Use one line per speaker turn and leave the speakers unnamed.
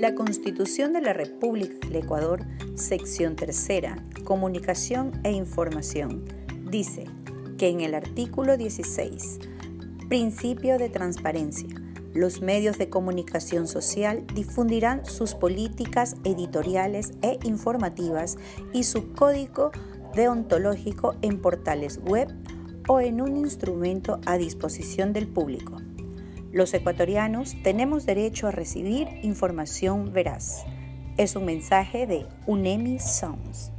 La Constitución de la República del Ecuador, sección tercera, Comunicación e Información, dice que en el artículo 16, principio de transparencia, los medios de comunicación social difundirán sus políticas editoriales e informativas y su código deontológico en portales web o en un instrumento a disposición del público. Los ecuatorianos tenemos derecho a recibir información veraz. Es un mensaje de UNEMI Sounds.